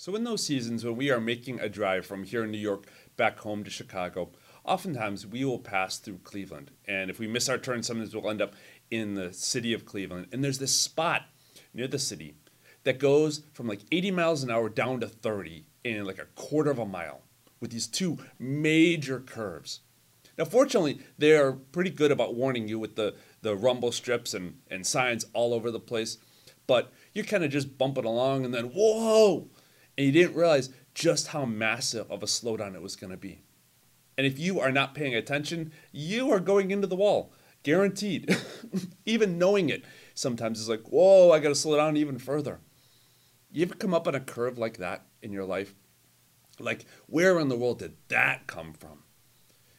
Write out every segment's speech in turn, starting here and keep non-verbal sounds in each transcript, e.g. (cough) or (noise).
So, in those seasons when we are making a drive from here in New York back home to Chicago, oftentimes we will pass through Cleveland. And if we miss our turn, sometimes we'll end up in the city of Cleveland. And there's this spot near the city that goes from like 80 miles an hour down to 30 in like a quarter of a mile with these two major curves. Now, fortunately, they are pretty good about warning you with the, the rumble strips and, and signs all over the place. But you're kind of just bumping along and then, whoa! And you didn't realize just how massive of a slowdown it was going to be. And if you are not paying attention, you are going into the wall. Guaranteed. (laughs) even knowing it sometimes it's like, whoa, I got to slow down even further. You ever come up on a curve like that in your life? Like, where in the world did that come from?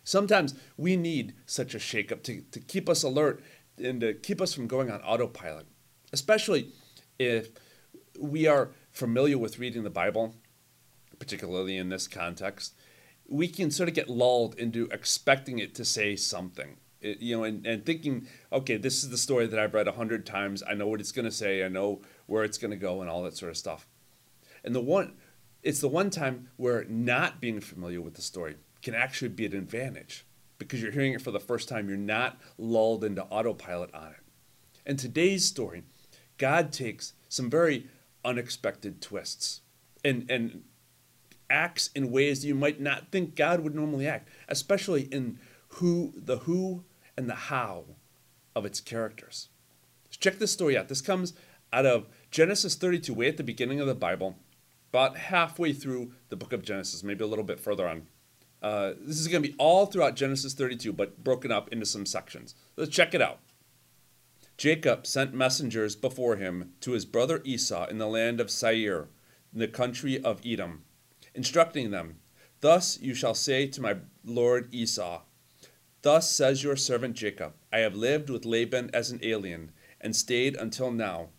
Sometimes we need such a shakeup to, to keep us alert and to keep us from going on autopilot, especially if we are familiar with reading the Bible, particularly in this context. We can sort of get lulled into expecting it to say something. It, you know, and, and thinking, okay, this is the story that I've read a hundred times. I know what it's going to say. I know where it's going to go, and all that sort of stuff. And the one, it's the one time where not being familiar with the story can actually be an advantage because you're hearing it for the first time. You're not lulled into autopilot on it. And today's story, God takes some very unexpected twists and, and acts in ways you might not think God would normally act, especially in who the who and the how of its characters. Let's check this story out. This comes out of Genesis 32, way at the beginning of the Bible, about halfway through the book of Genesis, maybe a little bit further on. Uh, this is going to be all throughout Genesis 32, but broken up into some sections. Let's check it out. Jacob sent messengers before him to his brother Esau in the land of Seir, in the country of Edom, instructing them, Thus you shall say to my lord Esau, Thus says your servant Jacob, I have lived with Laban as an alien, and stayed until now.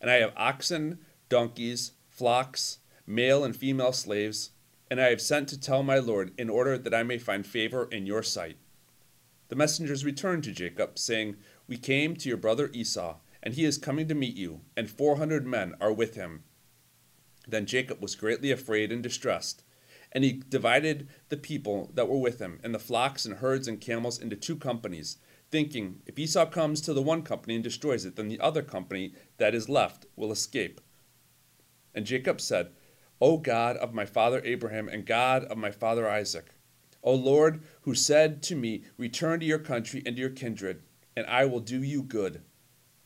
And I have oxen, donkeys, flocks, male and female slaves, and I have sent to tell my Lord, in order that I may find favor in your sight. The messengers returned to Jacob, saying, We came to your brother Esau, and he is coming to meet you, and four hundred men are with him. Then Jacob was greatly afraid and distressed, and he divided the people that were with him, and the flocks and herds and camels, into two companies, thinking, If Esau comes to the one company and destroys it, then the other company that is left will escape. And Jacob said, O God of my father Abraham and God of my father Isaac, O Lord, who said to me, Return to your country and to your kindred, and I will do you good.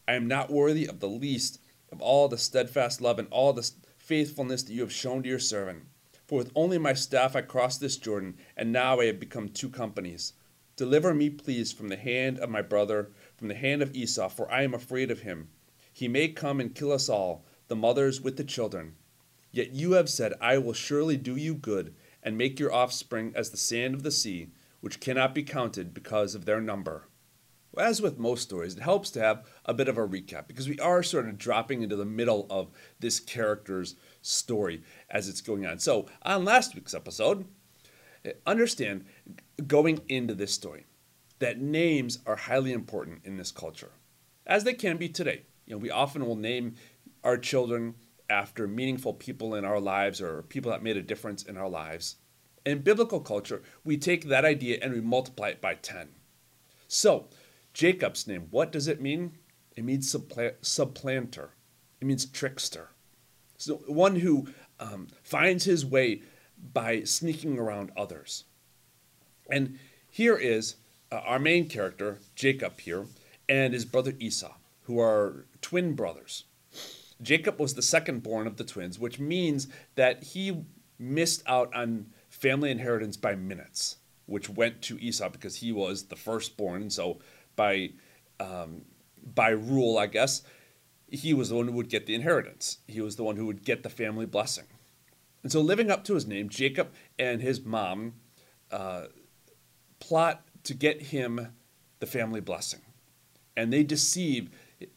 I am not worthy of the least of all the steadfast love and all the faithfulness that you have shown to your servant. For with only my staff I crossed this Jordan, and now I have become two companies. Deliver me, please, from the hand of my brother, from the hand of Esau, for I am afraid of him. He may come and kill us all, the mothers with the children. Yet you have said, I will surely do you good, and make your offspring as the sand of the sea, which cannot be counted because of their number. As with most stories, it helps to have a bit of a recap because we are sort of dropping into the middle of this character's story as it's going on. So, on last week's episode, understand going into this story that names are highly important in this culture, as they can be today. You know, we often will name our children after meaningful people in our lives or people that made a difference in our lives. In biblical culture, we take that idea and we multiply it by 10. So, Jacob's name, what does it mean? It means suppla- supplanter, it means trickster. So, one who um, finds his way by sneaking around others. And here is uh, our main character, Jacob, here, and his brother Esau, who are twin brothers. Jacob was the second born of the twins, which means that he missed out on family inheritance by minutes, which went to Esau because he was the firstborn. So by um, by rule, I guess, he was the one who would get the inheritance. He was the one who would get the family blessing. And so, living up to his name, Jacob and his mom uh, plot to get him the family blessing. And they deceive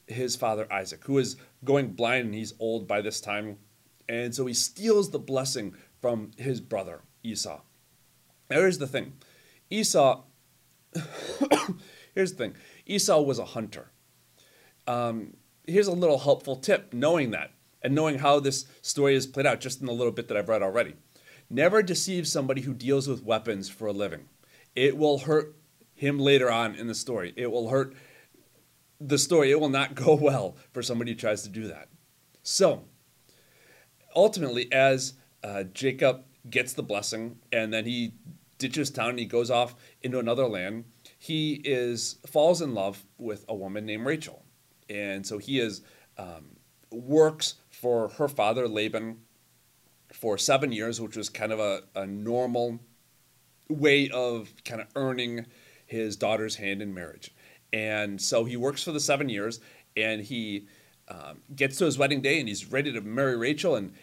his father Isaac, who is going blind and he's old by this time. And so he steals the blessing from his brother Esau. Now, here's the thing Esau, here's the thing Esau was a hunter. Um, here's a little helpful tip knowing that. and knowing how this story is played out just in the little bit that I've read already. Never deceive somebody who deals with weapons for a living. It will hurt him later on in the story. It will hurt the story. It will not go (laughs) well for somebody who tries to do that. So, ultimately, as uh, Jacob gets the blessing and then he ditches town and he goes off into another land, he is falls in love with a woman named Rachel, and so he is um, works for her father Laban for seven years, which was kind of a, a normal way of kind of earning his daughter's hand in marriage. And so he works for the seven years, and he um, gets to his wedding day, and he's ready to marry Rachel, and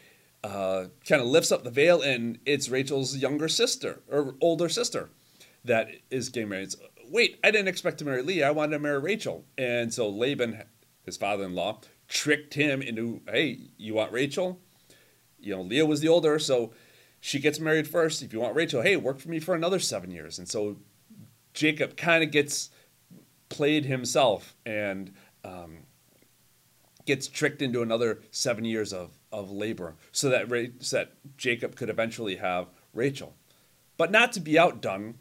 uh, kind of lifts up the veil, and it's Rachel's younger sister or older sister that is getting married. Wait, I didn't expect to marry Leah. I wanted to marry Rachel, and so Laban, his father-in-law, tricked him into, hey, you want Rachel? You know, Leah was the older, so she gets married first. If you want Rachel, hey, work for me for another seven years. And so Jacob kind of gets played himself and um, gets tricked into another seven years of, of labor so that, so that Jacob could eventually have Rachel. But not to be outdone,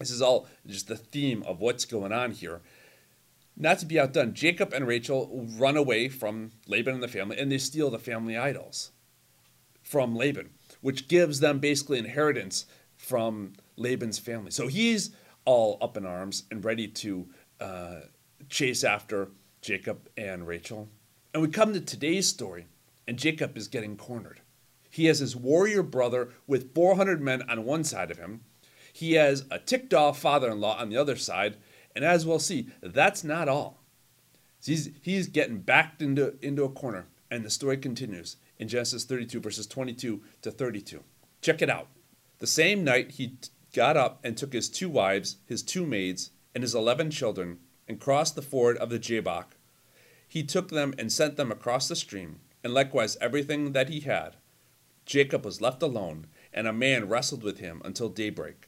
this is all just the theme of what's going on here. Not to be outdone, Jacob and Rachel run away from Laban and the family and they steal the family idols from Laban, which gives them basically inheritance from Laban's family. So he's all up in arms and ready to uh, chase after Jacob and Rachel. And we come to today's story, and Jacob is getting cornered. He has his warrior brother with 400 men on one side of him. He has a ticked off father in law on the other side. And as we'll see, that's not all. He's, he's getting backed into, into a corner. And the story continues in Genesis 32, verses 22 to 32. Check it out. The same night he got up and took his two wives, his two maids, and his eleven children, and crossed the ford of the Jabbok. He took them and sent them across the stream, and likewise everything that he had. Jacob was left alone, and a man wrestled with him until daybreak.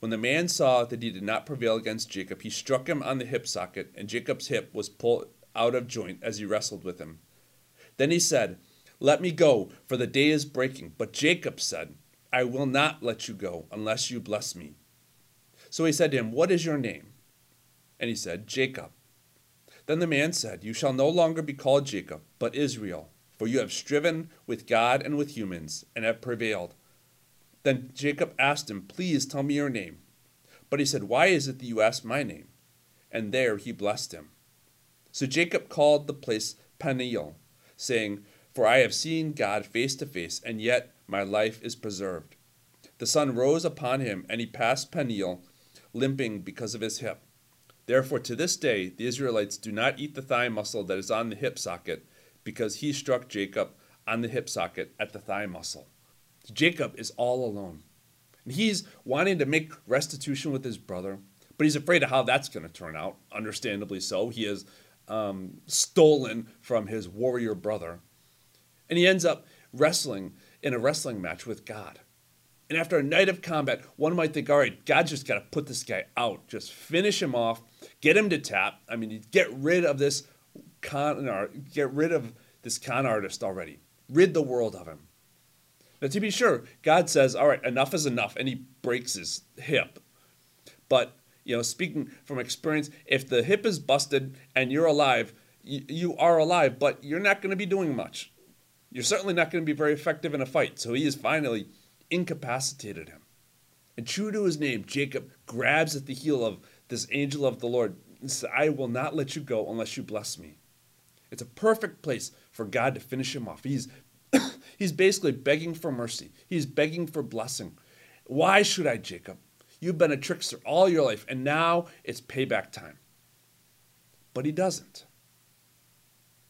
When the man saw that he did not prevail against Jacob, he struck him on the hip socket, and Jacob's hip was pulled out of joint as he wrestled with him. Then he said, Let me go, for the day is breaking. But Jacob said, I will not let you go unless you bless me. So he said to him, What is your name? And he said, Jacob. Then the man said, You shall no longer be called Jacob, but Israel, for you have striven with God and with humans, and have prevailed. Then Jacob asked him, Please tell me your name. But he said, Why is it that you ask my name? And there he blessed him. So Jacob called the place Peniel, saying, For I have seen God face to face, and yet my life is preserved. The sun rose upon him, and he passed Peniel, limping because of his hip. Therefore, to this day, the Israelites do not eat the thigh muscle that is on the hip socket, because he struck Jacob on the hip socket at the thigh muscle. Jacob is all alone. And he's wanting to make restitution with his brother, but he's afraid of how that's going to turn out. Understandably so. He has um, stolen from his warrior brother. And he ends up wrestling in a wrestling match with God. And after a night of combat, one might think, all right, God just got to put this guy out, just finish him off, get him to tap. I mean, get rid of this con art, get rid of this con artist already, rid the world of him. Now, to be sure, God says, all right, enough is enough, and he breaks his hip. But, you know, speaking from experience, if the hip is busted and you're alive, you, you are alive, but you're not going to be doing much. You're certainly not going to be very effective in a fight. So he has finally incapacitated him. And true to his name, Jacob grabs at the heel of this angel of the Lord and says, I will not let you go unless you bless me. It's a perfect place for God to finish him off. He's, (coughs) he's basically begging for mercy, he's begging for blessing. Why should I, Jacob? You've been a trickster all your life, and now it's payback time. But he doesn't.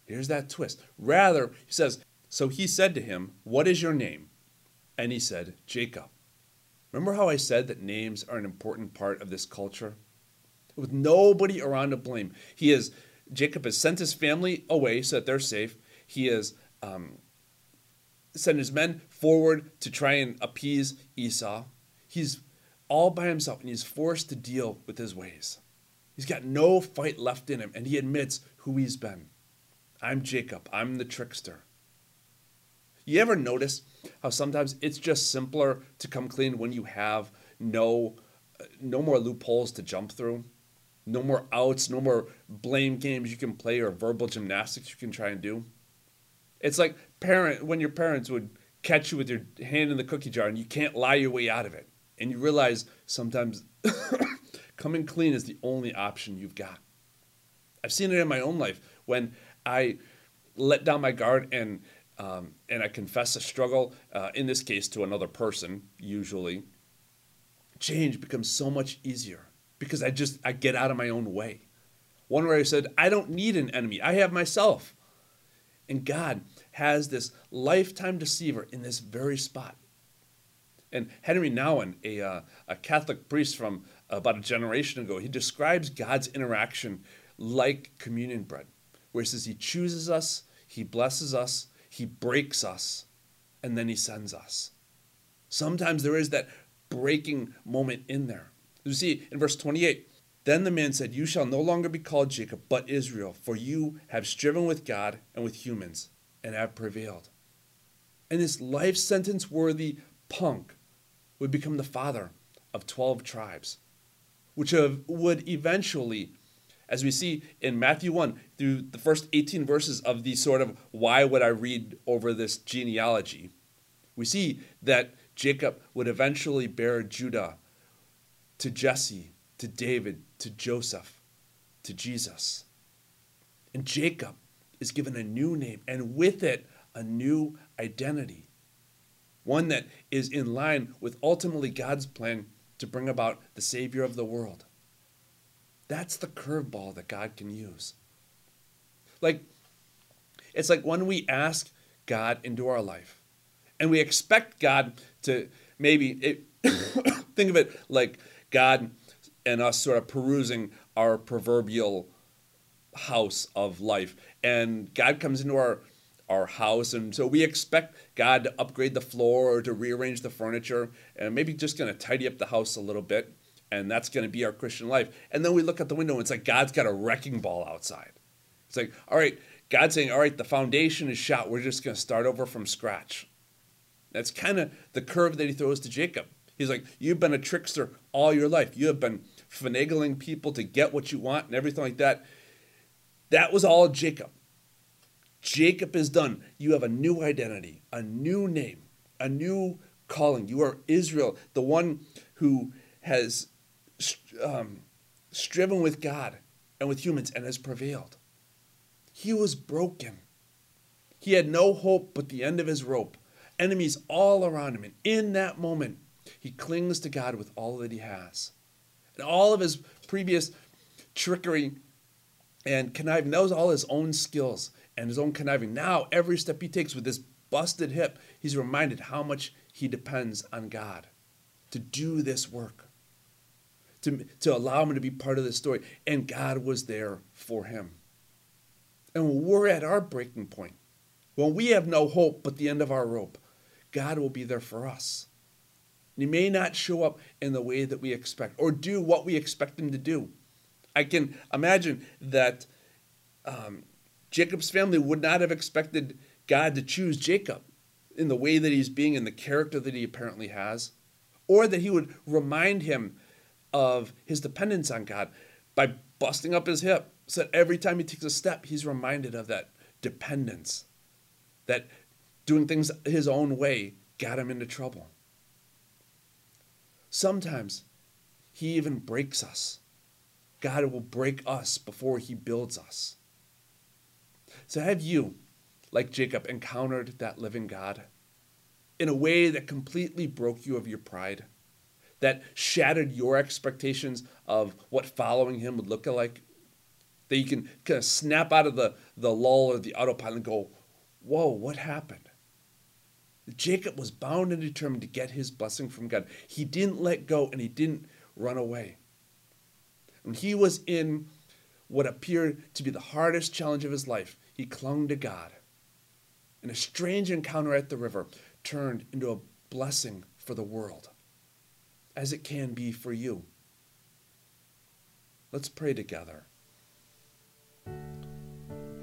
Here's that twist. Rather, he says, So he said to him, What is your name? And he said, Jacob. Remember how I said that names are an important part of this culture? With nobody around to blame. He is, Jacob has sent his family away so that they're safe. He has um, sent his men forward to try and appease Esau. He's all by himself and he's forced to deal with his ways. He's got no fight left in him and he admits who he's been. I'm Jacob. I'm the trickster. You ever notice how sometimes it's just simpler to come clean when you have no uh, no more loopholes to jump through, no more outs, no more blame games you can play or verbal gymnastics you can try and do. It's like parent when your parents would catch you with your hand in the cookie jar and you can't lie your way out of it. And you realize sometimes (coughs) coming clean is the only option you've got. I've seen it in my own life when I let down my guard and um, and I confess a struggle, uh, in this case to another person, usually, change becomes so much easier because I just I get out of my own way. One where I said, I don't need an enemy. I have myself. And God has this lifetime deceiver in this very spot. And Henry Nouwen, a, uh, a Catholic priest from about a generation ago, he describes God's interaction like communion bread, where he says he chooses us, he blesses us, he breaks us, and then he sends us. Sometimes there is that breaking moment in there. You see, in verse 28, then the man said, You shall no longer be called Jacob, but Israel, for you have striven with God and with humans and have prevailed. And this life sentence worthy punk would become the father of 12 tribes, which have, would eventually, as we see in Matthew 1, through the first 18 verses of the sort of why would I read over this genealogy, we see that Jacob would eventually bear Judah to Jesse, to David, to Joseph, to Jesus. And Jacob is given a new name, and with it, a new identity. One that is in line with ultimately God's plan to bring about the Savior of the world. That's the curveball that God can use. Like, it's like when we ask God into our life, and we expect God to maybe it, (coughs) think of it like God and us sort of perusing our proverbial house of life, and God comes into our our house, and so we expect God to upgrade the floor or to rearrange the furniture, and maybe just going to tidy up the house a little bit, and that's going to be our Christian life. And then we look at the window, and it's like God's got a wrecking ball outside. It's like, all right, God's saying, all right, the foundation is shot. We're just going to start over from scratch. That's kind of the curve that he throws to Jacob. He's like, You've been a trickster all your life. You have been finagling people to get what you want and everything like that. That was all Jacob. Jacob is done. You have a new identity, a new name, a new calling. You are Israel, the one who has um, striven with God and with humans and has prevailed. He was broken. He had no hope but the end of his rope enemies all around him. And in that moment, he clings to God with all that he has. All of his previous trickery and conniving, knows all his own skills and his own conniving. Now, every step he takes with this busted hip, he's reminded how much he depends on God to do this work, to, to allow him to be part of this story. And God was there for him. And when we're at our breaking point, when we have no hope but the end of our rope, God will be there for us. He may not show up in the way that we expect or do what we expect him to do. I can imagine that um, Jacob's family would not have expected God to choose Jacob in the way that he's being, in the character that he apparently has, or that he would remind him of his dependence on God by busting up his hip so that every time he takes a step, he's reminded of that dependence, that doing things his own way got him into trouble. Sometimes he even breaks us. God will break us before he builds us. So, have you, like Jacob, encountered that living God in a way that completely broke you of your pride, that shattered your expectations of what following him would look like? That you can kind of snap out of the, the lull or the autopilot and go, Whoa, what happened? Jacob was bound and determined to get his blessing from God. He didn't let go and he didn't run away. When he was in what appeared to be the hardest challenge of his life, he clung to God. And a strange encounter at the river turned into a blessing for the world, as it can be for you. Let's pray together.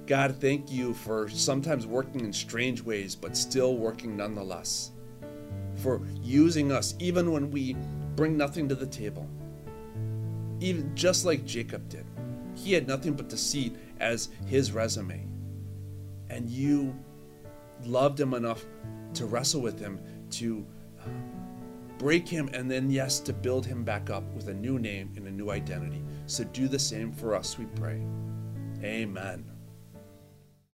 God, thank you for sometimes working in strange ways, but still working nonetheless. For using us even when we bring nothing to the table. Even just like Jacob did. He had nothing but deceit as his resume. And you loved him enough to wrestle with him, to uh, break him, and then, yes, to build him back up with a new name and a new identity. So do the same for us, we pray. Amen.